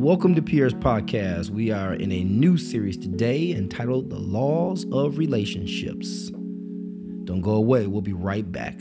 Welcome to Pierre's Podcast. We are in a new series today entitled The Laws of Relationships. Don't go away, we'll be right back.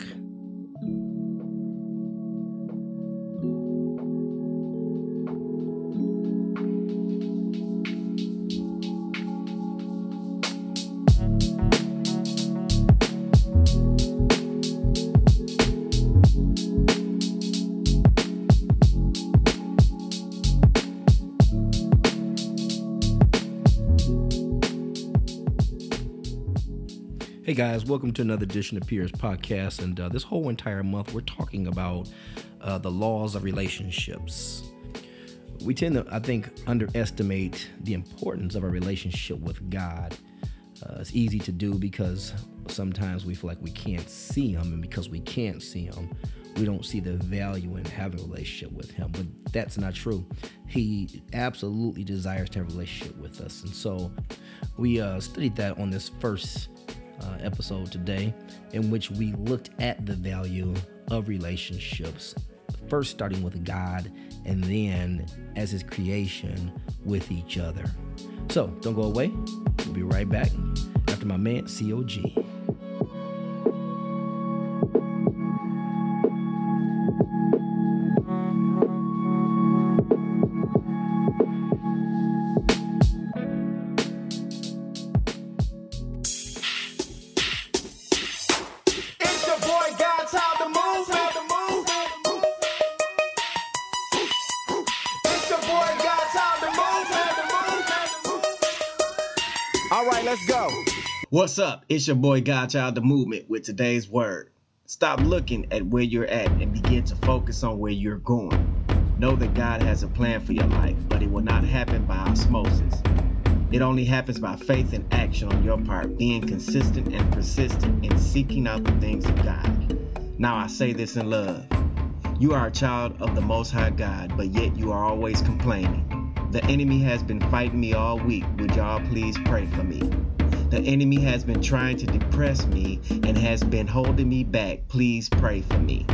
Guys, welcome to another edition of Pierre's Podcast. And uh, this whole entire month, we're talking about uh, the laws of relationships. We tend to, I think, underestimate the importance of a relationship with God. Uh, it's easy to do because sometimes we feel like we can't see Him, and because we can't see Him, we don't see the value in having a relationship with Him. But that's not true. He absolutely desires to have a relationship with us. And so we uh, studied that on this first uh, episode today, in which we looked at the value of relationships, first starting with God and then as His creation with each other. So don't go away. We'll be right back after my man COG. Right, let's go. What's up? It's your boy Godchild the Movement with today's word. Stop looking at where you're at and begin to focus on where you're going. Know that God has a plan for your life, but it will not happen by osmosis. It only happens by faith and action on your part, being consistent and persistent in seeking out the things of God. Now I say this in love. You are a child of the Most High God, but yet you are always complaining. The enemy has been fighting me all week. Would y'all please pray for me? The enemy has been trying to depress me and has been holding me back. Please pray for me.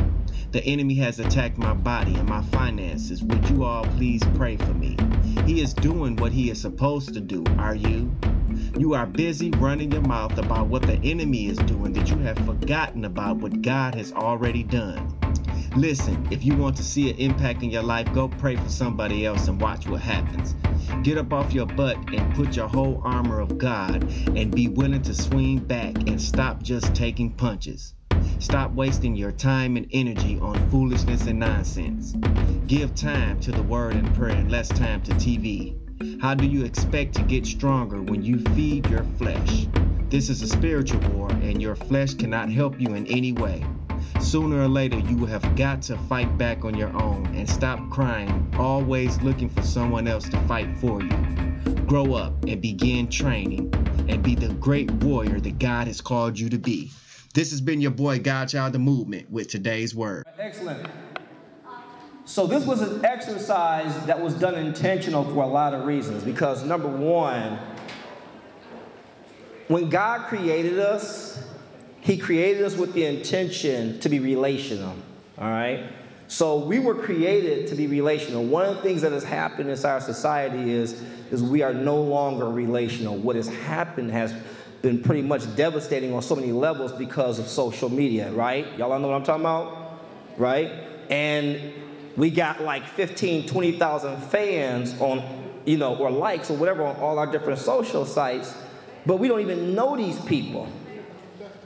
The enemy has attacked my body and my finances. Would you all please pray for me? He is doing what he is supposed to do. Are you? You are busy running your mouth about what the enemy is doing that you have forgotten about what God has already done. Listen, if you want to see an impact in your life, go pray for somebody else and watch what happens. Get up off your butt and put your whole armor of God and be willing to swing back and stop just taking punches. Stop wasting your time and energy on foolishness and nonsense. Give time to the word and prayer and less time to TV. How do you expect to get stronger when you feed your flesh? This is a spiritual war, and your flesh cannot help you in any way. Sooner or later, you will have got to fight back on your own and stop crying, always looking for someone else to fight for you. Grow up and begin training and be the great warrior that God has called you to be. This has been your boy Godchild the Movement with today's word. Excellent. So this was an exercise that was done intentional for a lot of reasons. Because number one, when God created us, He created us with the intention to be relational. All right. So we were created to be relational. One of the things that has happened in our society is, is we are no longer relational. What has happened has been pretty much devastating on so many levels because of social media, right? Y'all know what I'm talking about? Right? And we got like 15, 20,000 fans on, you know, or likes or whatever on all our different social sites, but we don't even know these people.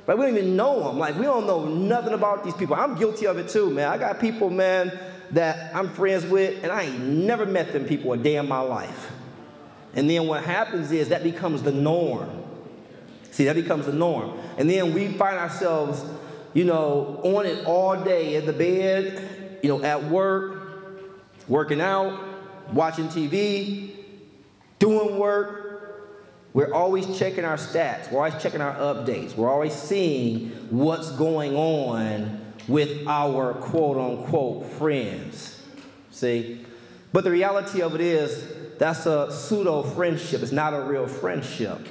Right? We don't even know them. Like, we don't know nothing about these people. I'm guilty of it too, man. I got people, man, that I'm friends with, and I ain't never met them people a day in my life. And then what happens is that becomes the norm. See, that becomes the norm. And then we find ourselves, you know, on it all day in the bed, you know, at work, working out, watching TV, doing work. We're always checking our stats. We're always checking our updates. We're always seeing what's going on with our quote unquote friends. See? But the reality of it is that's a pseudo friendship. It's not a real friendship.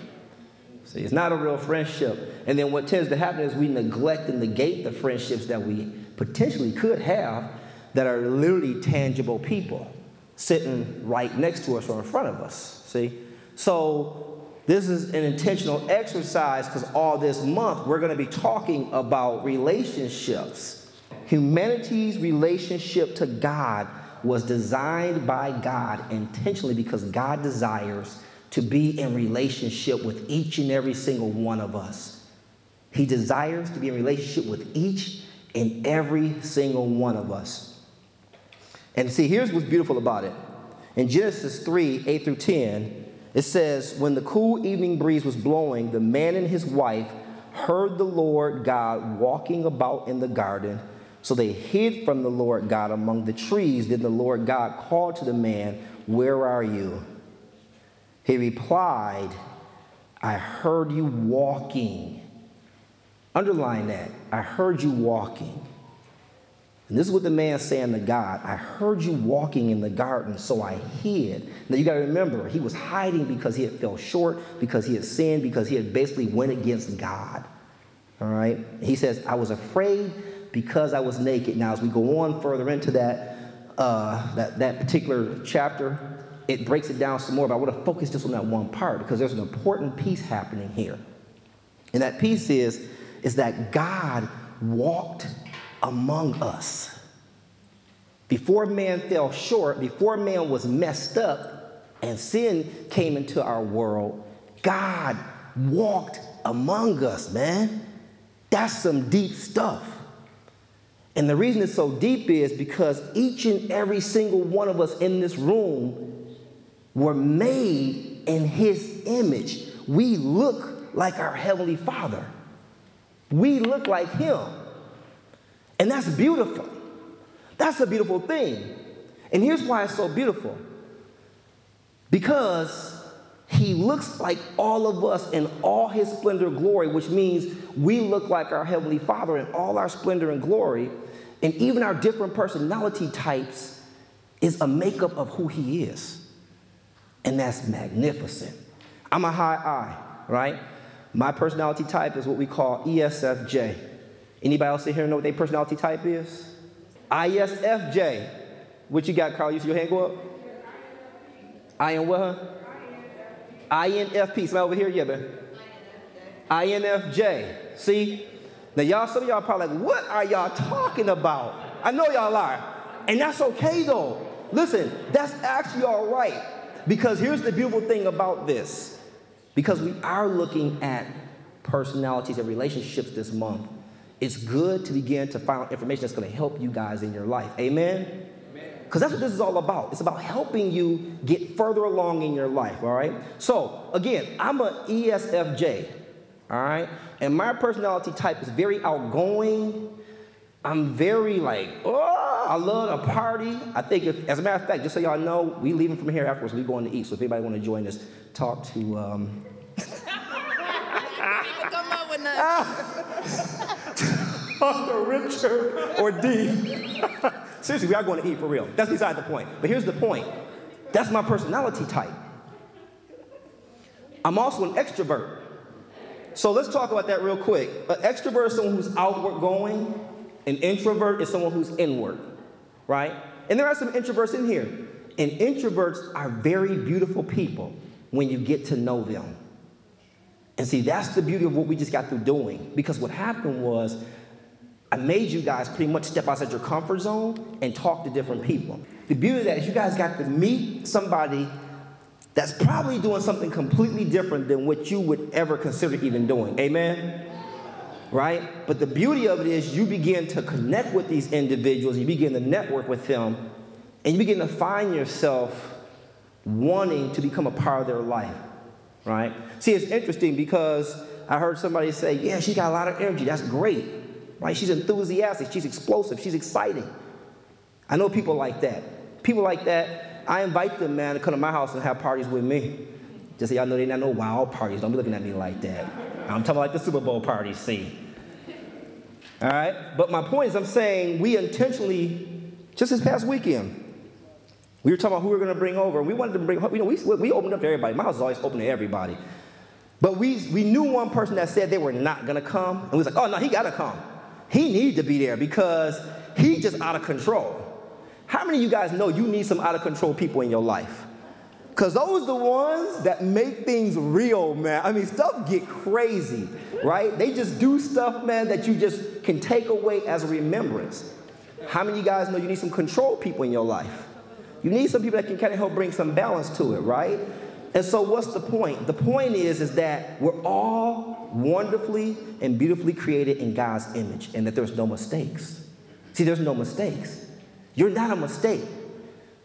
See, it's not a real friendship. And then what tends to happen is we neglect and negate the friendships that we potentially could have that are literally tangible people. sitting right next to us or in front of us. See? So this is an intentional exercise because all this month we're going to be talking about relationships. Humanity's relationship to God was designed by God intentionally because God desires to be in relationship with each and every single one of us. He desires to be in relationship with each and every single one of us. And see, here's what's beautiful about it. In Genesis 3 8 through 10, it says, When the cool evening breeze was blowing, the man and his wife heard the Lord God walking about in the garden. So they hid from the Lord God among the trees. Then the Lord God called to the man, Where are you? He replied, I heard you walking. Underline that. I heard you walking. And this is what the man saying to God I heard you walking in the garden, so I hid. Now you got to remember, he was hiding because he had fell short, because he had sinned, because he had basically went against God. All right? He says, I was afraid because I was naked. Now, as we go on further into that, uh, that, that particular chapter, it breaks it down some more, but I want to focus just on that one part because there's an important piece happening here. And that piece is, is that God walked among us. Before man fell short, before man was messed up and sin came into our world, God walked among us, man. That's some deep stuff. And the reason it's so deep is because each and every single one of us in this room were made in his image. We look like our Heavenly Father. We look like him. And that's beautiful. That's a beautiful thing. And here's why it's so beautiful because he looks like all of us in all his splendor and glory, which means we look like our Heavenly Father in all our splendor and glory. And even our different personality types is a makeup of who he is. And that's magnificent. I'm a high I, right? My personality type is what we call ESFJ. Anybody else here know what their personality type is? ISFJ. What you got, Carl? You see your hand go up? Am what? INFP. Somebody over here? Yeah, man. INFJ. See? Now, y'all, some of y'all probably like, what are y'all talking about? I know y'all are. And that's okay, though. Listen, that's actually all right. Because here's the beautiful thing about this. Because we are looking at personalities and relationships this month it's good to begin to find information that's going to help you guys in your life. Amen? Because that's what this is all about. It's about helping you get further along in your life, all right? So, again, I'm an ESFJ, all right? And my personality type is very outgoing. I'm very like, oh, I love a party. I think, if, as a matter of fact, just so y'all know, we leaving from here afterwards. We going to eat. So if anybody want to join us, talk to. Um... Come up with nothing. Dr. Richard or D. Seriously, we are going to eat for real. That's beside the point. But here's the point that's my personality type. I'm also an extrovert. So let's talk about that real quick. An extrovert is someone who's outward going, an introvert is someone who's inward, right? And there are some introverts in here. And introverts are very beautiful people when you get to know them. And see, that's the beauty of what we just got through doing. Because what happened was, I made you guys pretty much step outside your comfort zone and talk to different people. The beauty of that is you guys got to meet somebody that's probably doing something completely different than what you would ever consider even doing. Amen? Right? But the beauty of it is you begin to connect with these individuals, you begin to network with them, and you begin to find yourself wanting to become a part of their life. Right? See, it's interesting because I heard somebody say, Yeah, she got a lot of energy. That's great right? She's enthusiastic, she's explosive, she's exciting. I know people like that. People like that, I invite them, man, to come to my house and have parties with me. Just so y'all know they're not no wild parties. Don't be looking at me like that. I'm talking like the Super Bowl parties, see. All right? But my point is, I'm saying we intentionally, just this past weekend, we were talking about who we were going to bring over. We wanted to bring, you know, we, we opened up to everybody. My house is always open to everybody. But we, we knew one person that said they were not going to come. And we was like, oh, no, he got to come he needed to be there because he's just out of control. How many of you guys know you need some out of control people in your life? Because those are the ones that make things real, man. I mean, stuff get crazy, right? They just do stuff, man, that you just can take away as a remembrance. How many of you guys know you need some control people in your life? You need some people that can kind of help bring some balance to it, right? And so what's the point? The point is is that we're all wonderfully and beautifully created in God's image and that there's no mistakes. See, there's no mistakes. You're not a mistake.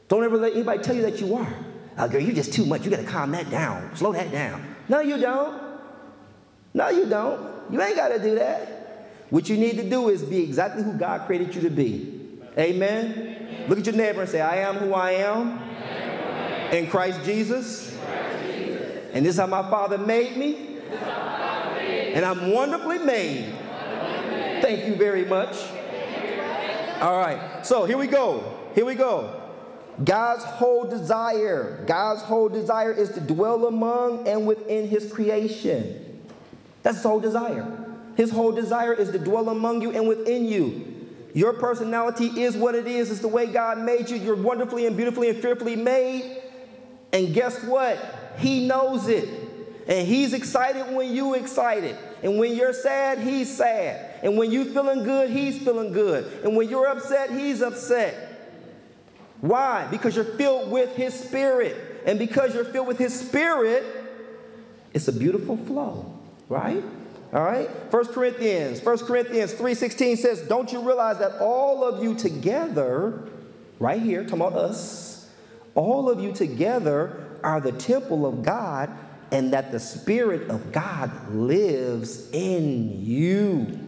Don't ever let anybody tell you that you are. Oh, girl, you're just too much. You got to calm that down. Slow that down. No, you don't. No, you don't. You ain't got to do that. What you need to do is be exactly who God created you to be. Amen. Look at your neighbor and say, I am who I am in Christ Jesus. And this is how my Father made me. And I'm wonderfully made. Thank you very much. All right, so here we go. Here we go. God's whole desire, God's whole desire is to dwell among and within his creation. That's his whole desire. His whole desire is to dwell among you and within you. Your personality is what it is. It's the way God made you. You're wonderfully and beautifully and fearfully made. And guess what? He knows it. And he's excited when you excited. And when you're sad, he's sad. And when you're feeling good, he's feeling good. And when you're upset, he's upset. Why? Because you're filled with his spirit. And because you're filled with his spirit, it's a beautiful flow, right? All right? 1 Corinthians, 1 Corinthians 3:16 says, "Don't you realize that all of you together, right here, talking about us, all of you together are the temple of God, and that the Spirit of God lives in you.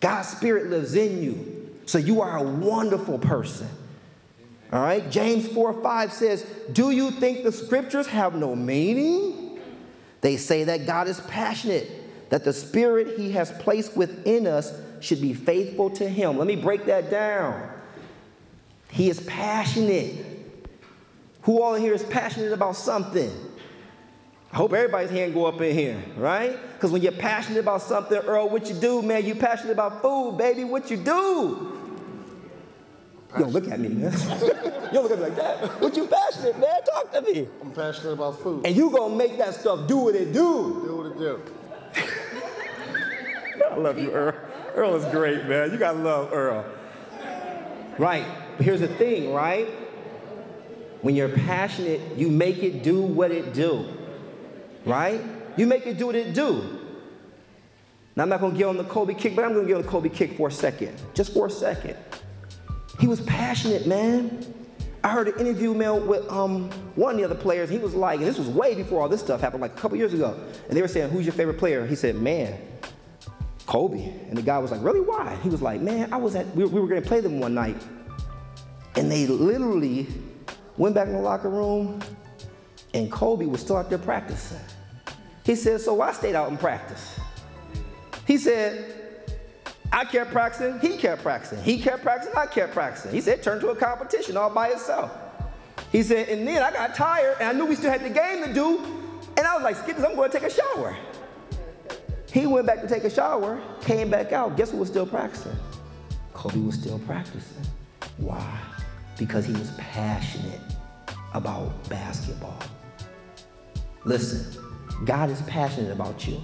God's Spirit lives in you. So you are a wonderful person. All right? James 4 5 says, Do you think the scriptures have no meaning? They say that God is passionate, that the Spirit He has placed within us should be faithful to Him. Let me break that down. He is passionate. Who all in here is passionate about something? I hope everybody's hand go up in here, right? Because when you're passionate about something, Earl, what you do, man? You passionate about food, baby. What you do? You don't look at me, man. you don't look at me like that. What you passionate, man? Talk to me. I'm passionate about food. And you gonna make that stuff do what it do. Do what it do. I love you, Earl. Earl is great, man. You gotta love Earl. Right. But here's the thing, right? When you're passionate, you make it do what it do. Right? You make it do what it do. Now I'm not gonna get on the Kobe kick, but I'm gonna get on the Kobe kick for a second. Just for a second. He was passionate, man. I heard an interview, man, with um, one of the other players. He was like, and this was way before all this stuff happened, like a couple years ago. And they were saying, who's your favorite player? He said, man, Kobe. And the guy was like, really, why? He was like, man, I was at, we, we were gonna play them one night. And they literally went back in the locker room and Kobe was still out there practicing. He said, so I stayed out and practiced. He said, I kept practicing, he kept practicing. He kept practicing, I kept practicing. He said, it turned to a competition all by itself. He said, and then I got tired and I knew we still had the game to do. And I was like, skip this, I'm going to take a shower. He went back to take a shower, came back out. Guess who was still practicing? Kobe was still practicing. Why? Because he was passionate about basketball. Listen, God is passionate about you.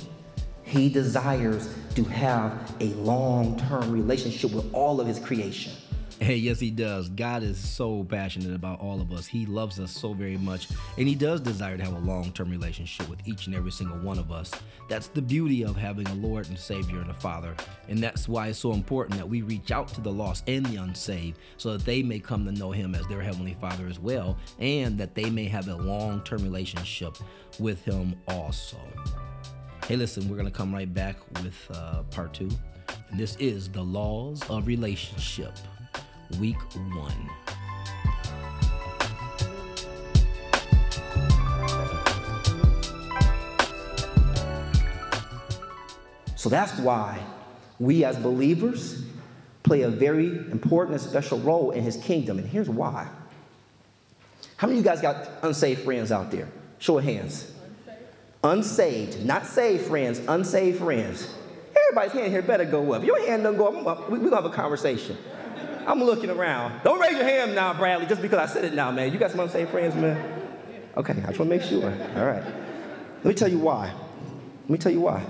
He desires to have a long term relationship with all of his creation. Hey, yes, he does. God is so passionate about all of us. He loves us so very much. And he does desire to have a long term relationship with each and every single one of us. That's the beauty of having a Lord and Savior and a Father. And that's why it's so important that we reach out to the lost and the unsaved so that they may come to know him as their Heavenly Father as well, and that they may have a long term relationship with him also. Hey, listen, we're going to come right back with uh, part two. And this is The Laws of Relationship, Week One. So that's why we as believers play a very important and special role in his kingdom. And here's why. How many of you guys got unsaved friends out there? Show of hands. Unsaved, not saved friends, unsaved friends. Everybody's hand here better go up. Your hand don't go up, we're gonna have a conversation. I'm looking around. Don't raise your hand now, Bradley, just because I said it now, man. You got some unsaved friends, man? Okay, I just want to make sure. All right. Let me tell you why. Let me tell you why.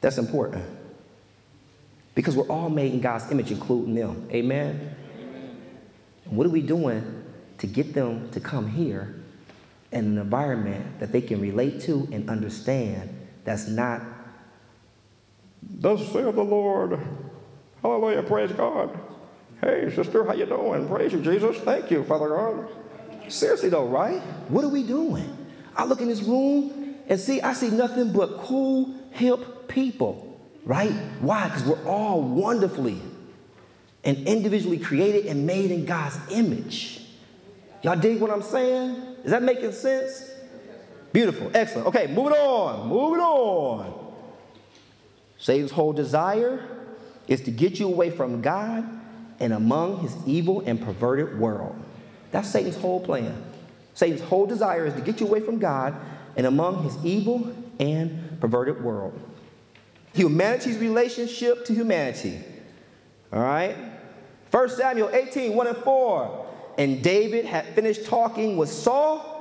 That's important. Because we're all made in God's image, including them. Amen? And what are we doing to get them to come here in an environment that they can relate to and understand that's not, thus saith the Lord. Hallelujah, praise God. Hey, sister, how you doing? Praise you, Jesus. Thank you, Father God. Seriously though, right? What are we doing? I look in this room and see, I see nothing but cool, hip people, right? Why? Because we're all wonderfully and individually created and made in God's image. Y'all dig what I'm saying? Is that making sense? Beautiful, excellent. Okay, moving on, moving on. Satan's whole desire is to get you away from God and among his evil and perverted world. That's Satan's whole plan. Satan's whole desire is to get you away from God and among his evil and perverted world. Humanity's relationship to humanity. All right? 1 Samuel 18, 1 and 4. And David had finished talking with Saul.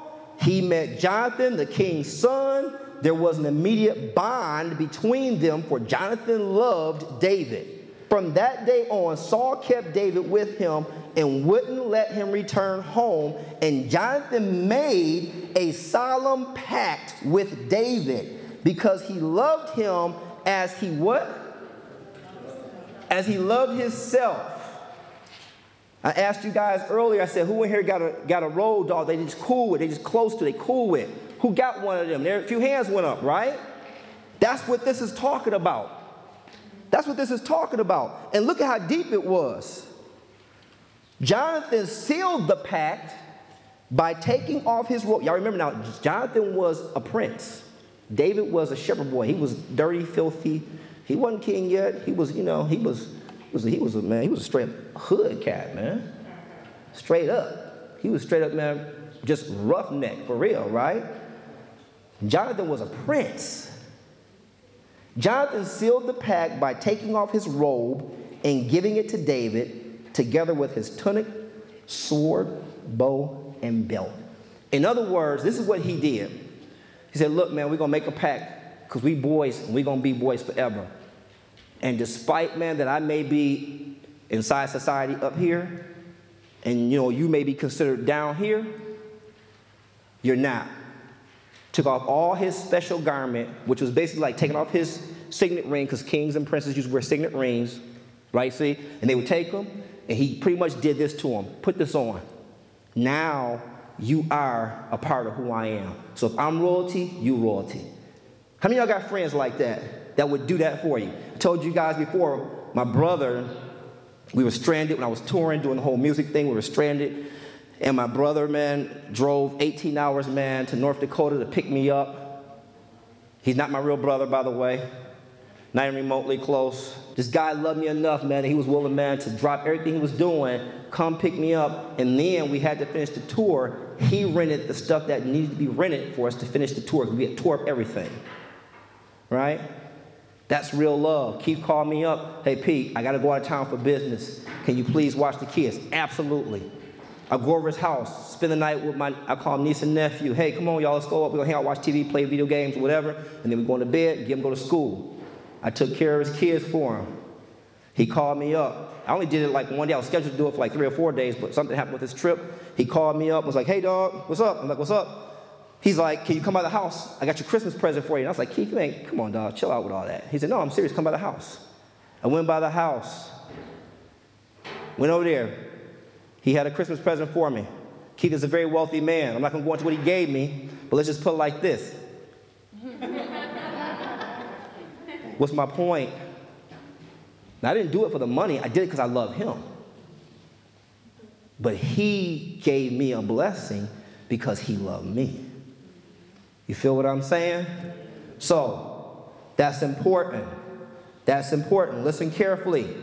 He met Jonathan, the king's son. There was an immediate bond between them, for Jonathan loved David. From that day on, Saul kept David with him and wouldn't let him return home. And Jonathan made a solemn pact with David because he loved him as he what? As he loved himself. I asked you guys earlier, I said, who in here got a, got a road dog they just cool with, they just close to, they cool with? Who got one of them? There, a few hands went up, right? That's what this is talking about. That's what this is talking about. And look at how deep it was. Jonathan sealed the pact by taking off his robe. Y'all remember now, Jonathan was a prince. David was a shepherd boy. He was dirty, filthy. He wasn't king yet. He was, you know, he was, was he was a man. He was a straight hood cat, man. Straight up. He was straight up, man, just roughneck for real, right? Jonathan was a prince. Jonathan sealed the pact by taking off his robe and giving it to David, together with his tunic, sword, bow, and belt. In other words, this is what he did. He said, Look, man, we're going to make a pact because we boys and we're going to be boys forever. And despite, man, that I may be inside society up here, and you know, you may be considered down here, you're not took off all his special garment, which was basically like taking off his signet ring, because kings and princes used to wear signet rings, right? See? And they would take them, and he pretty much did this to him put this on. Now you are a part of who I am. So if I'm royalty, you royalty. How many of y'all got friends like that that would do that for you? I told you guys before, my brother, we were stranded when I was touring, doing the whole music thing, we were stranded. And my brother, man, drove 18 hours, man, to North Dakota to pick me up. He's not my real brother, by the way, not even remotely close. This guy loved me enough, man, that he was willing, man, to drop everything he was doing, come pick me up. And then we had to finish the tour. He rented the stuff that needed to be rented for us to finish the tour we had tore up everything. Right? That's real love. Keith called me up. Hey, Pete, I got to go out of town for business. Can you please watch the kids? Absolutely. I go over his house, spend the night with my, I call him niece and nephew. Hey, come on, y'all, let's go up. We're gonna hang out, watch TV, play video games, whatever. And then we go to bed, get him go to school. I took care of his kids for him. He called me up. I only did it like one day. I was scheduled to do it for like three or four days, but something happened with his trip. He called me up, was like, hey, dog, what's up? I'm like, what's up? He's like, can you come by the house? I got your Christmas present for you. And I was like, Keith, man, come on, dog, chill out with all that. He said, no, I'm serious, come by the house. I went by the house, went over there. He had a Christmas present for me. Keith is a very wealthy man. I'm not going to go into what he gave me, but let's just put it like this. What's my point? Now, I didn't do it for the money, I did it because I love him. But he gave me a blessing because he loved me. You feel what I'm saying? So, that's important. That's important. Listen carefully.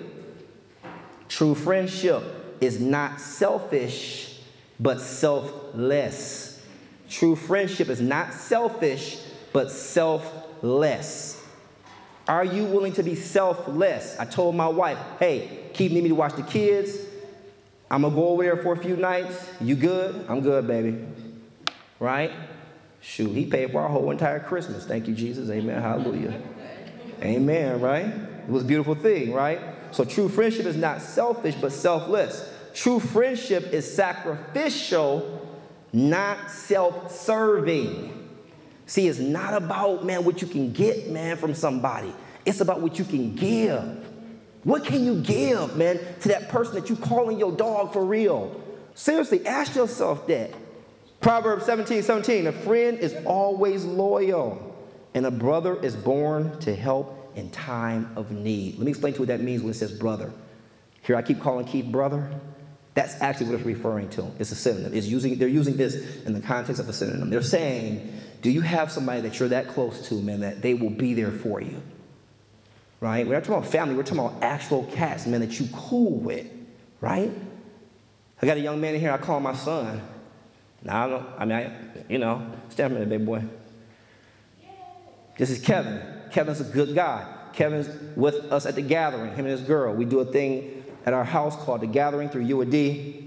True friendship is not selfish, but selfless. True friendship is not selfish, but selfless. Are you willing to be selfless? I told my wife, hey, Keith need me to watch the kids. I'm gonna go over there for a few nights. You good? I'm good, baby. Right? Shoot, he paid for our whole entire Christmas. Thank you, Jesus. Amen. Hallelujah. Amen, right? It was a beautiful thing, right? So true friendship is not selfish, but selfless. True friendship is sacrificial, not self serving. See, it's not about, man, what you can get, man, from somebody. It's about what you can give. What can you give, man, to that person that you calling your dog for real? Seriously, ask yourself that. Proverbs 17, 17, a friend is always loyal, and a brother is born to help in time of need. Let me explain to you what that means when it says brother. Here I keep calling Keith brother. That's actually what it's referring to. It's a synonym. It's using, they're using this in the context of a synonym. They're saying, do you have somebody that you're that close to, man, that they will be there for you? Right? We're not talking about family, we're talking about actual cats, man, that you cool with, right? I got a young man in here, I call my son. Now, I don't, know. I mean, I, you know, stand there, big boy. This is Kevin. Kevin's a good guy. Kevin's with us at the gathering, him and his girl. We do a thing at our house called The Gathering through UAD.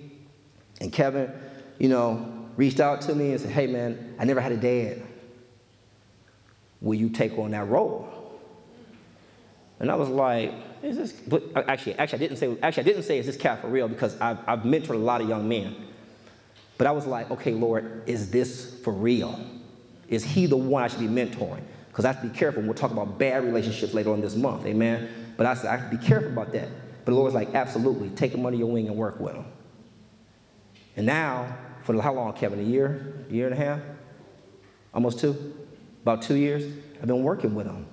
And Kevin, you know, reached out to me and said, hey man, I never had a dad. Will you take on that role? And I was like, is this, but uh, actually, actually I didn't say, actually I didn't say, is this cat for real? Because I've, I've mentored a lot of young men. But I was like, okay, Lord, is this for real? Is he the one I should be mentoring? Because I have to be careful. We'll talk about bad relationships later on this month, amen? But I said, I have to be careful about that. But the Lord's like, absolutely, take him under your wing and work with him. And now, for how long, Kevin? A year? A year and a half? Almost two? About two years? I've been working with him.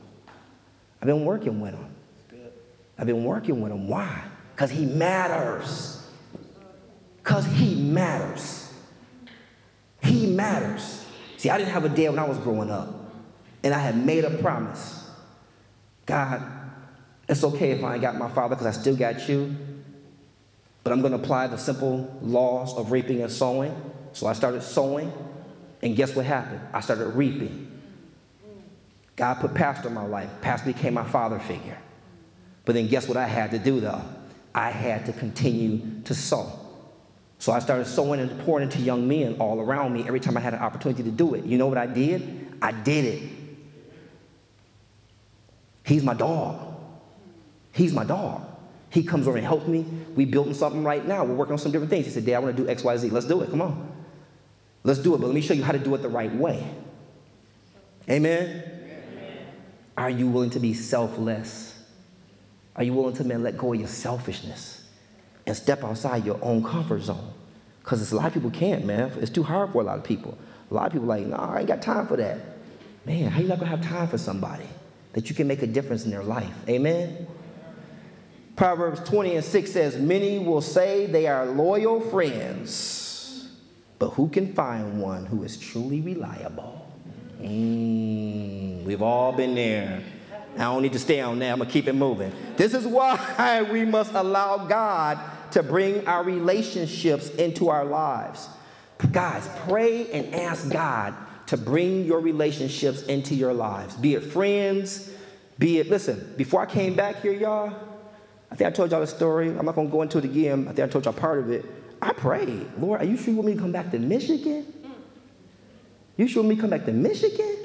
I've been working with him. I've been working with him. Why? Because he matters. Because he matters. He matters. See, I didn't have a dad when I was growing up. And I had made a promise. God, it's okay if I ain't got my father because I still got you. But I'm going to apply the simple laws of reaping and sowing. So I started sowing. And guess what happened? I started reaping. God put pastor in my life. Pastor became my father figure. But then guess what I had to do though? I had to continue to sow. So I started sowing and pouring into young men all around me every time I had an opportunity to do it. You know what I did? I did it. He's my dog. He's my dog. He comes over and helps me. We building something right now. We're working on some different things. He said, Dad, I want to do X, Y, Z. Let's do it. Come on. Let's do it. But let me show you how to do it the right way. Amen. Are you willing to be selfless? Are you willing to, man, let go of your selfishness and step outside your own comfort zone? Because a lot of people can't, man. It's too hard for a lot of people. A lot of people like, nah, I ain't got time for that. Man, how you not gonna have time for somebody that you can make a difference in their life? Amen. Proverbs 20 and 6 says, Many will say they are loyal friends, but who can find one who is truly reliable? Mm, we've all been there. I don't need to stay on that. I'm going to keep it moving. This is why we must allow God to bring our relationships into our lives. Guys, pray and ask God to bring your relationships into your lives, be it friends, be it, listen, before I came back here, y'all, I think I told y'all the story. I'm not going to go into it again. I think I told y'all part of it. I prayed, Lord, are you sure you want me to come back to Michigan? You sure me come back to Michigan?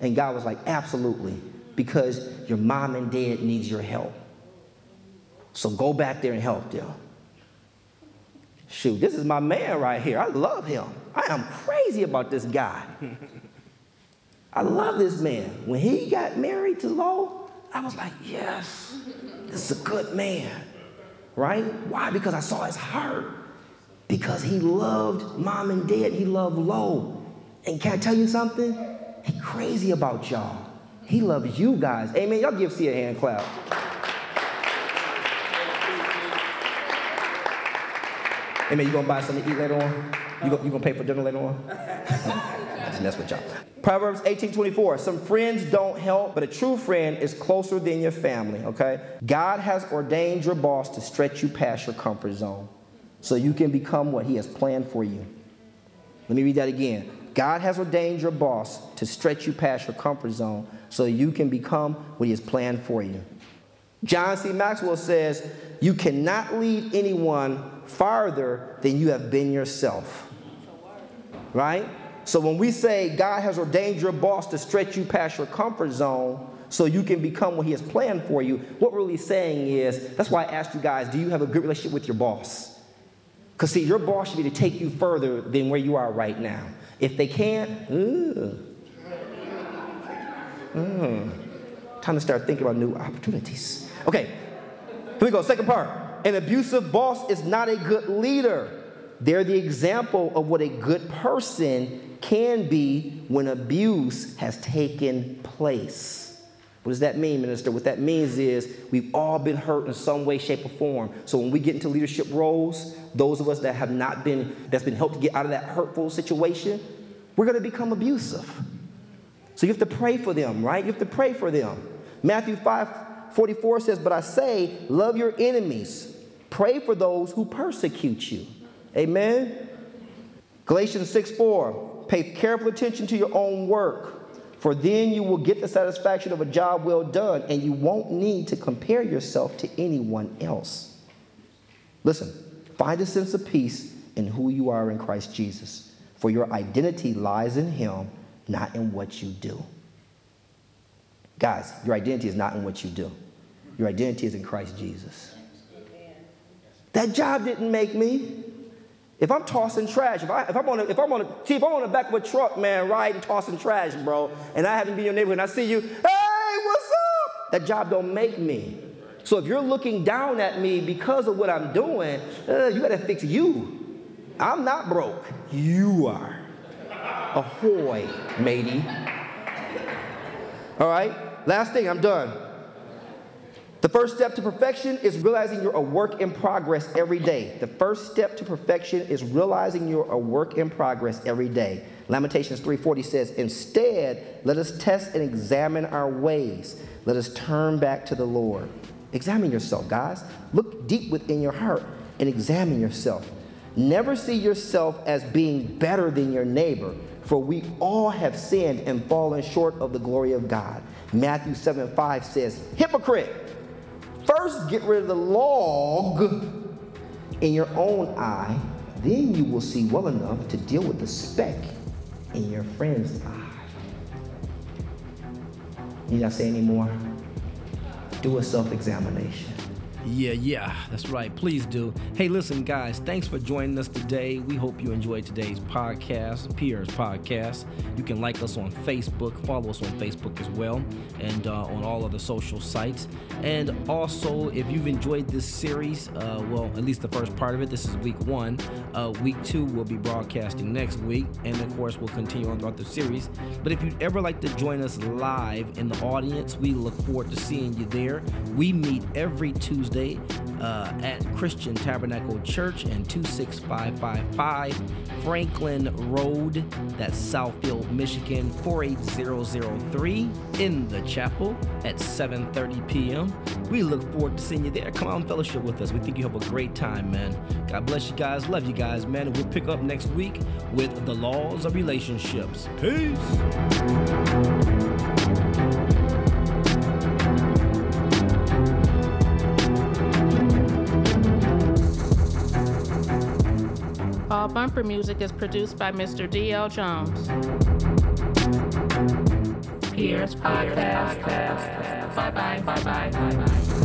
And God was like, absolutely, because your mom and dad needs your help. So go back there and help them. Shoot, this is my man right here. I love him. I am crazy about this guy. I love this man. When he got married to Lo, I was like, yes, this is a good man. Right? Why? Because I saw his heart. Because he loved mom and dad. He loved Lo. And can I tell you something? He crazy about y'all. He loves you guys. Amen. Y'all give C a hand clap. Amen. You gonna buy something to eat later on? You you gonna pay for dinner later on? Mess with y'all. Proverbs 18 24. Some friends don't help, but a true friend is closer than your family, okay? God has ordained your boss to stretch you past your comfort zone so you can become what he has planned for you. Let me read that again. God has ordained your boss to stretch you past your comfort zone so you can become what he has planned for you. John C. Maxwell says, You cannot lead anyone farther than you have been yourself. Right? So when we say God has ordained your boss to stretch you past your comfort zone so you can become what he has planned for you, what we're really saying is that's why I asked you guys, do you have a good relationship with your boss? Because see, your boss should be to take you further than where you are right now. If they can't, ugh. Mm. Time to start thinking about new opportunities. Okay, here we go. Second part. An abusive boss is not a good leader. They're the example of what a good person can be when abuse has taken place. What does that mean, minister? What that means is we've all been hurt in some way, shape, or form. So when we get into leadership roles, those of us that have not been, that's been helped to get out of that hurtful situation, we're to become abusive. So you have to pray for them, right? You have to pray for them. Matthew 5 44 says, But I say, love your enemies, pray for those who persecute you. Amen. Galatians 6 4, pay careful attention to your own work, for then you will get the satisfaction of a job well done, and you won't need to compare yourself to anyone else. Listen, find a sense of peace in who you are in Christ Jesus, for your identity lies in Him, not in what you do. Guys, your identity is not in what you do. Your identity is in Christ Jesus. That job didn't make me. If I'm tossing trash, if, I, if I'm on a, if I'm on a, if I'm on the back of a truck, man, riding, tossing trash, bro, and I haven't been in your neighborhood and I see you, hey, what's up? That job don't make me. So if you're looking down at me because of what I'm doing, uh, you gotta fix you. I'm not broke. You are. Ahoy, matey. All right, last thing, I'm done. The first step to perfection is realizing you're a work in progress every day. The first step to perfection is realizing you're a work in progress every day. Lamentations 3:40 says, "Instead, let us test and examine our ways. Let us turn back to the Lord." Examine yourself, guys. Look deep within your heart and examine yourself. Never see yourself as being better than your neighbor, for we all have sinned and fallen short of the glory of God. Matthew 7:5 says, Hypocrite, first get rid of the log in your own eye, then you will see well enough to deal with the speck in your friend's eye. Need I say any more? Do a self examination. Yeah, yeah, that's right. Please do. Hey, listen, guys, thanks for joining us today. We hope you enjoyed today's podcast, Peers Podcast. You can like us on Facebook, follow us on Facebook as well, and uh, on all other social sites. And also, if you've enjoyed this series, uh, well, at least the first part of it, this is week one. Uh, week two will be broadcasting next week, and of course, we'll continue on throughout the series. But if you'd ever like to join us live in the audience, we look forward to seeing you there. We meet every Tuesday uh, at Christian Tabernacle Church and 26555 Franklin Road, that's Southfield, Michigan 48003 in the chapel at 7:30 p.m. We look forward to seeing you there. Come on, fellowship with us. We think you have a great time, man. God bless you guys. Love you guys, man. We'll pick up next week with the laws of relationships. Peace. All bumper music is produced by Mr. D.L. Jones. Peers Podcast. Bye bye. Bye bye. Bye bye.